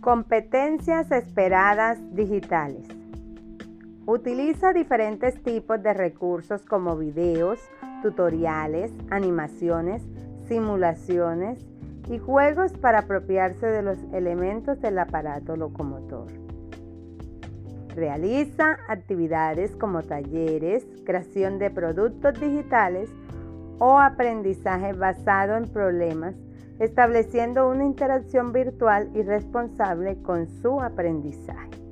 Competencias esperadas digitales. Utiliza diferentes tipos de recursos como videos, tutoriales, animaciones, simulaciones y juegos para apropiarse de los elementos del aparato locomotor. Realiza actividades como talleres, creación de productos digitales o aprendizaje basado en problemas estableciendo una interacción virtual y responsable con su aprendizaje.